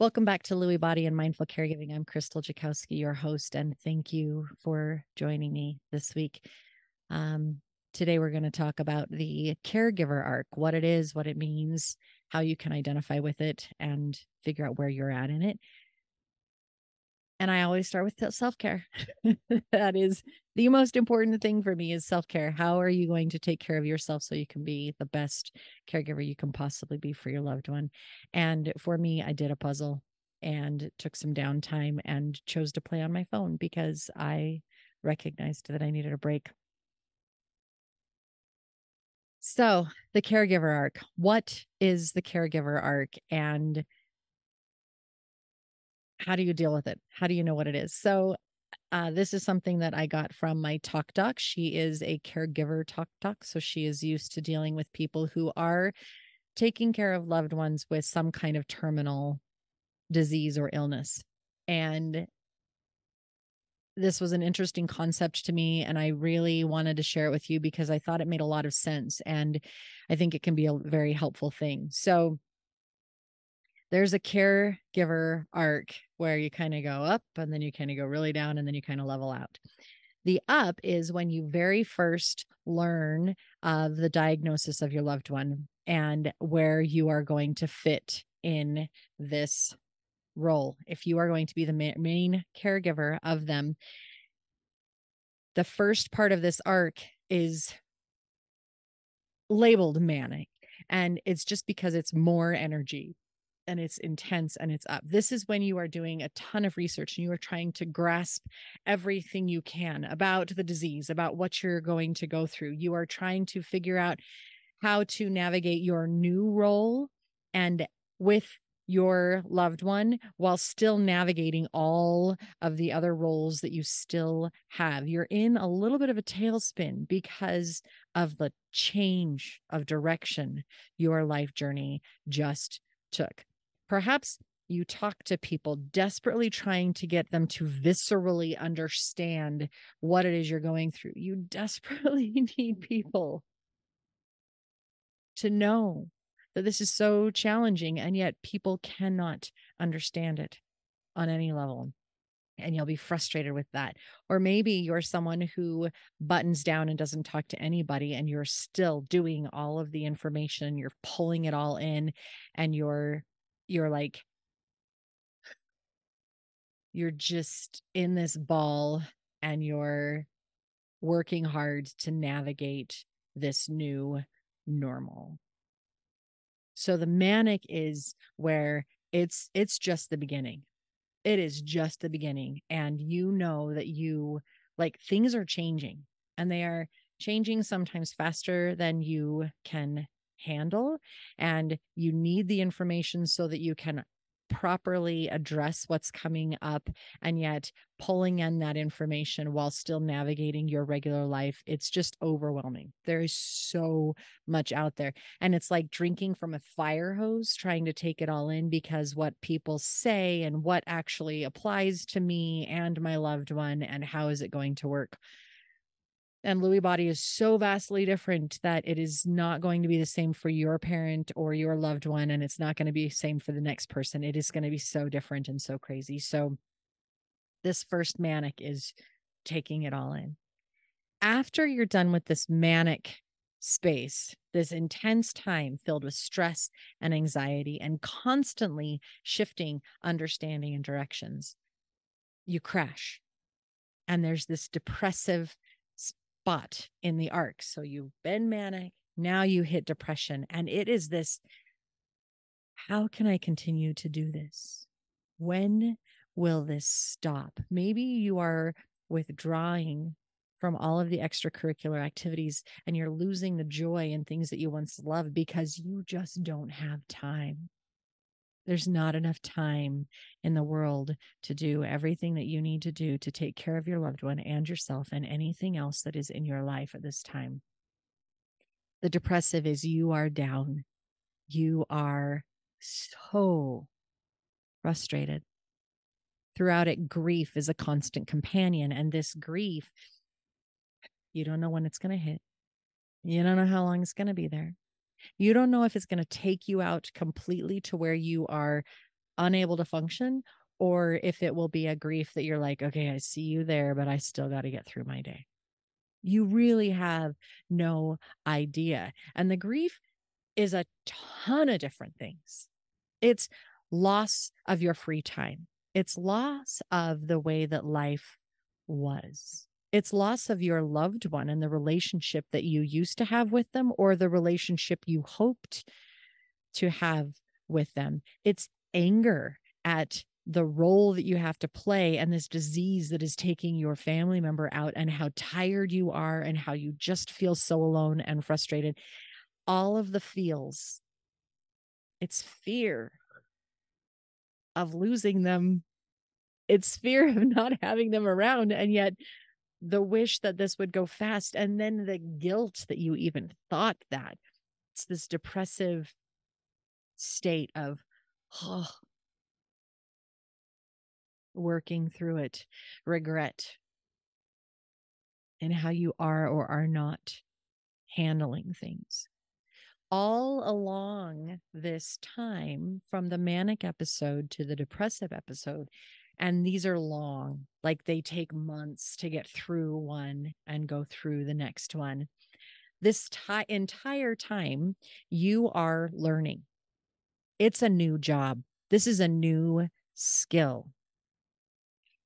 Welcome back to Lewy Body and Mindful Caregiving. I'm Krystal Jakosky, your host, and thank you for joining me this week. Um, today, we're going to talk about the caregiver arc, what it is, what it means, how you can identify with it, and figure out where you're at in it. And I always start with self care. that is the most important thing for me is self care. How are you going to take care of yourself so you can be the best caregiver you can possibly be for your loved one? And for me, I did a puzzle and took some downtime and chose to play on my phone because I recognized that I needed a break. So, the caregiver arc. What is the caregiver arc? And how do you deal with it? How do you know what it is? So, uh, this is something that I got from my talk doc. She is a caregiver talk doc. So, she is used to dealing with people who are taking care of loved ones with some kind of terminal disease or illness. And this was an interesting concept to me and i really wanted to share it with you because i thought it made a lot of sense and i think it can be a very helpful thing so there's a caregiver arc where you kind of go up and then you kind of go really down and then you kind of level out. The up is when you very first learn of the diagnosis of your loved one and where you are going to fit in this role. If you are going to be the main caregiver of them, the first part of this arc is labeled manic. And it's just because it's more energy and it's intense and it's up. This is when you are doing a ton of research and you are trying to grasp everything you can about the disease, about what you're going to go through. You are trying to figure out how to navigate your new role and with your loved one while still navigating all of the other roles that you still have. You're in a little bit of a tailspin because of the change of direction your life journey just took. Perhaps you talk to people desperately trying to get them to viscerally understand what it is you're going through. You desperately need people to know that this is so challenging, and yet people cannot understand it on any level. And you'll be frustrated with that. Or maybe you're someone who buttons down and doesn't talk to anybody, and you're still doing all of the information, you're pulling it all in, and you're you're like you're just in this ball and you're working hard to navigate this new normal. So the manic is where it's it's just the beginning. It is just the beginning and you know that you like things are changing and they are changing sometimes faster than you can handle and you need the information so that you can properly address what's coming up and yet pulling in that information while still navigating your regular life it's just overwhelming. There is so much out there and it's like drinking from a fire hose trying to take it all in because what people say and what actually applies to me and my loved one and how is it going to work and Lewy body is so vastly different that it is not going to be the same for your parent or your loved one and it's not going to be the same for the next person. It is going to be so different and so crazy. So this first manic is taking it all in. After you're done with this manic space this intense time filled with stress and anxiety and constantly shifting understanding and directions you crash. And there's this depressive spot in the arc. So you've been manic, now you hit depression. And it is this how can I continue to do this? When will this stop? Maybe you are withdrawing from all of the extracurricular activities and you're losing the joy in things that you once loved because you just don't have time. There's not enough time in the world to do everything that you need to do to take care of your loved one and yourself and anything else that is in your life at this time. The depressive is you are down. You are so frustrated. Throughout it, grief is a constant companion. And this grief, you don't know when it's going to hit. You don't know how long it's going to be there. You don't know if it's going to take you out completely to where you are unable to function or if it will be a grief that you're like, okay, I see you there, but I still got to get through my day. You really have no idea. And the grief is a ton of different things. It's loss of your free time, it's loss of the way that life was. It's loss of your loved one and the relationship that you used to have with them or the relationship you hoped to have with them. It's anger at the role that you have to play and this disease that is taking your family member out and how tired you are and how you just feel so alone and frustrated. All of the feels. It's fear of losing them. It's fear of not having them around. And yet, the wish that this would go fast. And then the guilt that you even thought that. It's this depressive state of, oh, working through it, regret, and how you are or are not handling things. All along this time, from the manic episode to the depressive episode, and these are long, like they take months to get through one and go through the next one. This t- entire time, you are learning. It's a new job. This is a new skill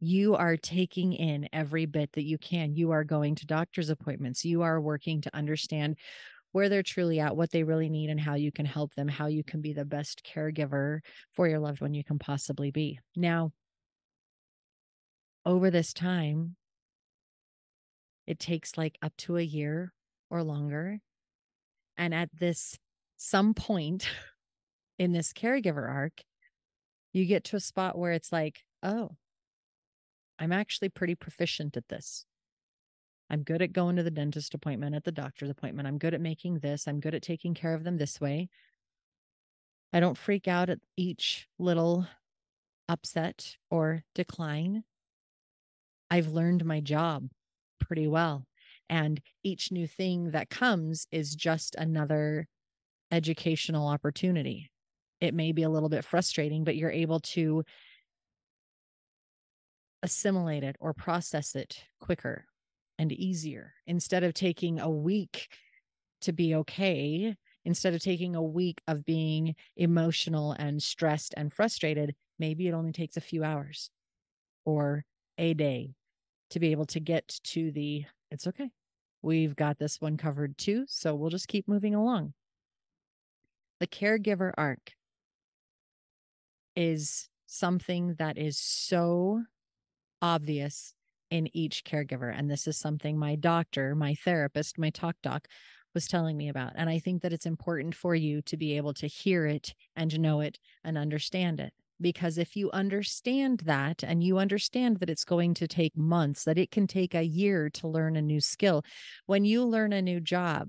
you are taking in every bit that you can. You are going to doctor's appointments. You are working to understand where they're truly at, what they really need, and how you can help them, how you can be the best caregiver for your loved one you can possibly be. Now, over this time, it takes like up to a year or longer. And at this some point in this caregiver arc, you get to a spot where it's like, oh, I'm actually pretty proficient at this. I'm good at going to the dentist appointment, at the doctor's appointment. I'm good at making this. I'm good at taking care of them this way. I don't freak out at each little upset or decline. I've learned my job pretty well. And each new thing that comes is just another educational opportunity. It may be a little bit frustrating, but you're able to assimilate it or process it quicker and easier instead of taking a week to be okay instead of taking a week of being emotional and stressed and frustrated maybe it only takes a few hours or a day to be able to get to the it's okay we've got this one covered too so we'll just keep moving along the caregiver arc is something that is so obvious in each caregiver. And this is something my doctor, my therapist, my talk doc was telling me about. And I think that it's important for you to be able to hear it and know it and understand it. Because if you understand that and you understand that it's going to take months, that it can take a year to learn a new skill, when you learn a new job,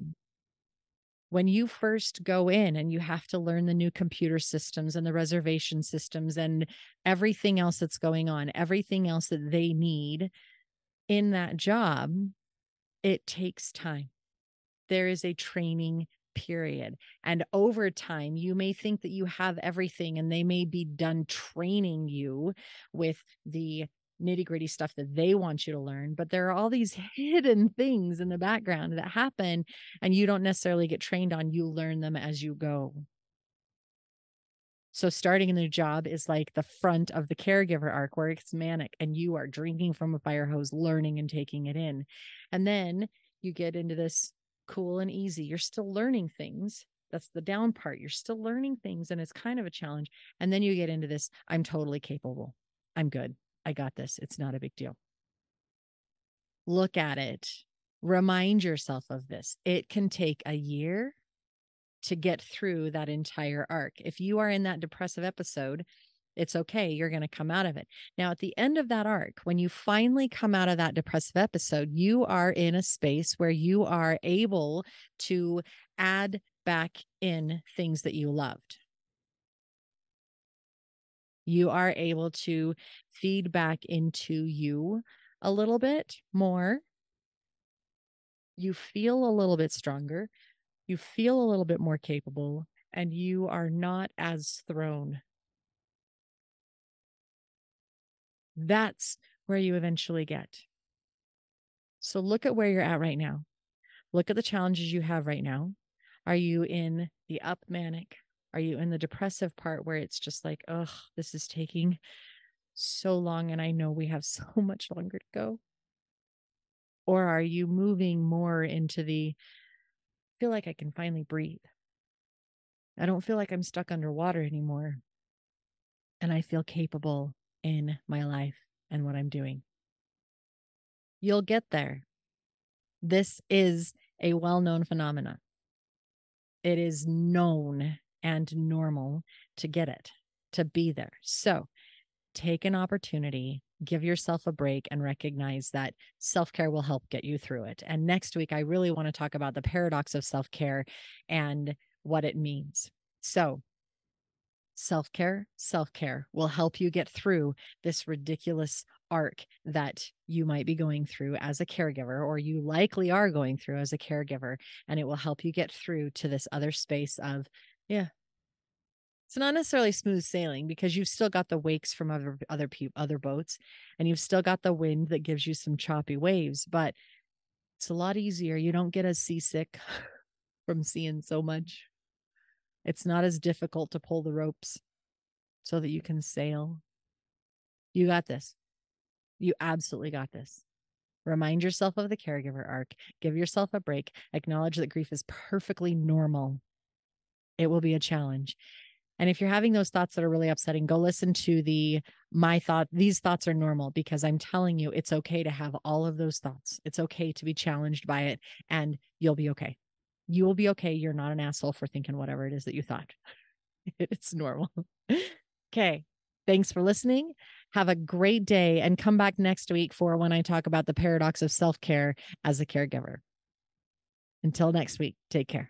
when you first go in and you have to learn the new computer systems and the reservation systems and everything else that's going on, everything else that they need in that job, it takes time. There is a training period. And over time, you may think that you have everything and they may be done training you with the nitty gritty stuff that they want you to learn. But there are all these hidden things in the background that happen and you don't necessarily get trained on. You learn them as you go. So starting a new job is like the front of the caregiver arc where it's manic and you are drinking from a fire hose, learning and taking it in. And then you get into this cool and easy. You're still learning things. That's the down part. You're still learning things and it's kind of a challenge. And then you get into this I'm totally capable. I'm good. I got this. It's not a big deal. Look at it. Remind yourself of this. It can take a year to get through that entire arc. If you are in that depressive episode, it's okay. You're going to come out of it. Now, at the end of that arc, when you finally come out of that depressive episode, you are in a space where you are able to add back in things that you loved you are able to feed back into you a little bit more. You feel a little bit stronger. You feel a little bit more capable, and you are not as thrown That's where you eventually get. So look at where you're at right now. Look at the challenges you have right now. Are you in the up manic? Are you in the depressive part where it's just like, oh, this is taking so long and I know we have so much longer to go? Or are you moving more into the feel like I can finally breathe? I don't feel like I'm stuck underwater anymore. And I feel capable in my life and what I'm doing. You'll get there. This is a well known phenomenon. It is known and normal to get it, to be there. So take an opportunity, give yourself a break, and recognize that self care will help get you through it. And next week, I really want to talk about the paradox of self care and what it means. So, self care, self care will help you get through this ridiculous arc that you might be going through as a caregiver, or you likely are going through as a caregiver. And it will help you get through to this other space of, yeah, it's not necessarily smooth sailing because you've still got the wakes from other other people other boats and you've still got the wind that gives you some choppy waves but it's a lot easier you don't get as seasick from seeing so much it's not as difficult to pull the ropes so that you can sail you got this you absolutely got this remind yourself of the caregiver arc give yourself a break acknowledge that grief is perfectly normal it will be a challenge and if you're having those thoughts that are really upsetting, go listen to the my thought. These thoughts are normal because I'm telling you, it's okay to have all of those thoughts. It's okay to be challenged by it and you'll be okay. You will be okay. You're not an asshole for thinking whatever it is that you thought. it's normal. okay. Thanks for listening. Have a great day and come back next week for when I talk about the paradox of self care as a caregiver. Until next week, take care.